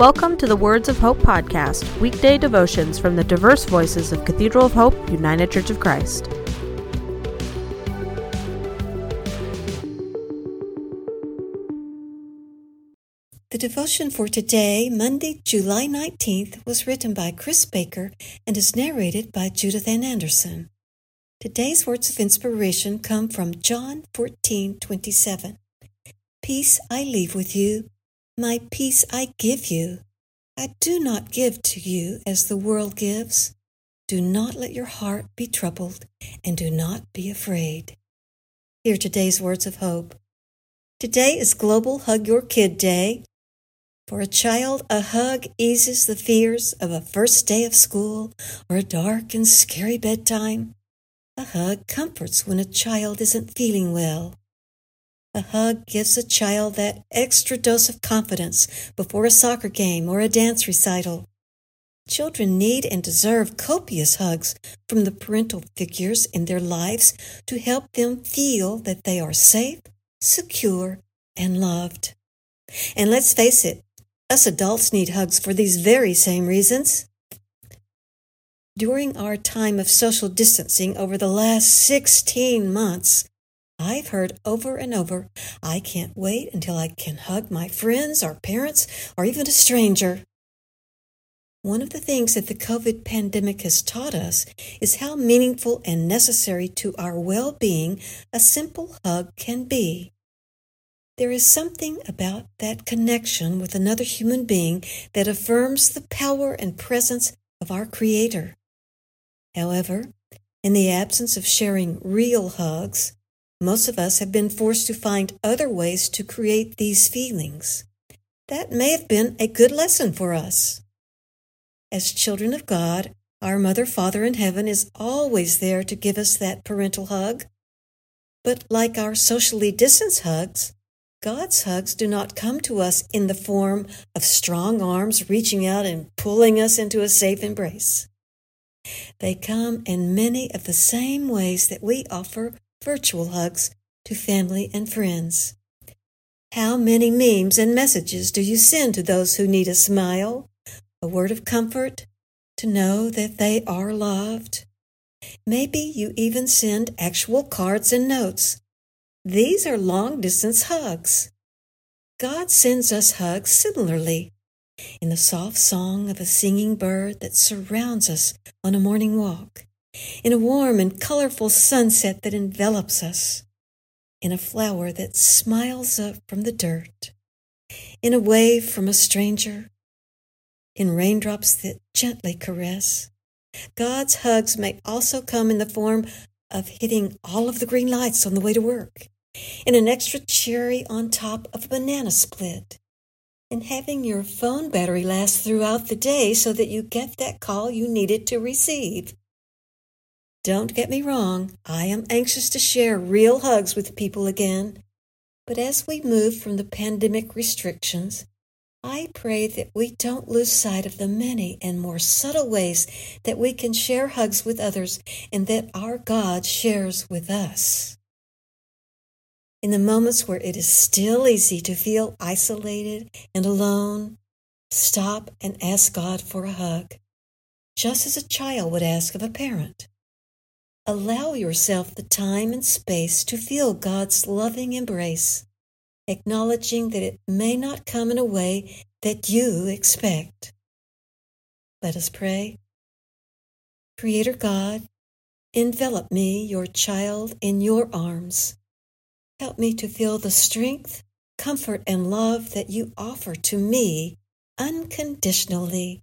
Welcome to the Words of Hope podcast, weekday devotions from the diverse voices of Cathedral of Hope, United Church of Christ. The devotion for today, Monday, July 19th, was written by Chris Baker and is narrated by Judith Ann Anderson. Today's words of inspiration come from John 14:27. Peace I leave with you, my peace I give you. I do not give to you as the world gives. Do not let your heart be troubled, and do not be afraid. Hear today's words of hope. Today is Global Hug Your Kid Day. For a child, a hug eases the fears of a first day of school or a dark and scary bedtime. A hug comforts when a child isn't feeling well. A hug gives a child that extra dose of confidence before a soccer game or a dance recital. Children need and deserve copious hugs from the parental figures in their lives to help them feel that they are safe, secure, and loved. And let's face it, us adults need hugs for these very same reasons. During our time of social distancing over the last 16 months, I've heard over and over, I can't wait until I can hug my friends or parents or even a stranger. One of the things that the COVID pandemic has taught us is how meaningful and necessary to our well being a simple hug can be. There is something about that connection with another human being that affirms the power and presence of our Creator. However, in the absence of sharing real hugs, most of us have been forced to find other ways to create these feelings. That may have been a good lesson for us. As children of God, our Mother, Father in heaven is always there to give us that parental hug. But like our socially distanced hugs, God's hugs do not come to us in the form of strong arms reaching out and pulling us into a safe embrace. They come in many of the same ways that we offer virtual hugs to family and friends. How many memes and messages do you send to those who need a smile, a word of comfort, to know that they are loved? Maybe you even send actual cards and notes. These are long distance hugs. God sends us hugs similarly in the soft song of a singing bird that surrounds us on a morning walk in a warm and colorful sunset that envelops us, in a flower that smiles up from the dirt, in a wave from a stranger, in raindrops that gently caress. God's hugs may also come in the form of hitting all of the green lights on the way to work, in an extra cherry on top of a banana split, in having your phone battery last throughout the day so that you get that call you needed to receive don't get me wrong, I am anxious to share real hugs with people again. But as we move from the pandemic restrictions, I pray that we don't lose sight of the many and more subtle ways that we can share hugs with others and that our God shares with us. In the moments where it is still easy to feel isolated and alone, stop and ask God for a hug, just as a child would ask of a parent. Allow yourself the time and space to feel God's loving embrace, acknowledging that it may not come in a way that you expect. Let us pray. Creator God, envelop me, your child, in your arms. Help me to feel the strength, comfort, and love that you offer to me unconditionally.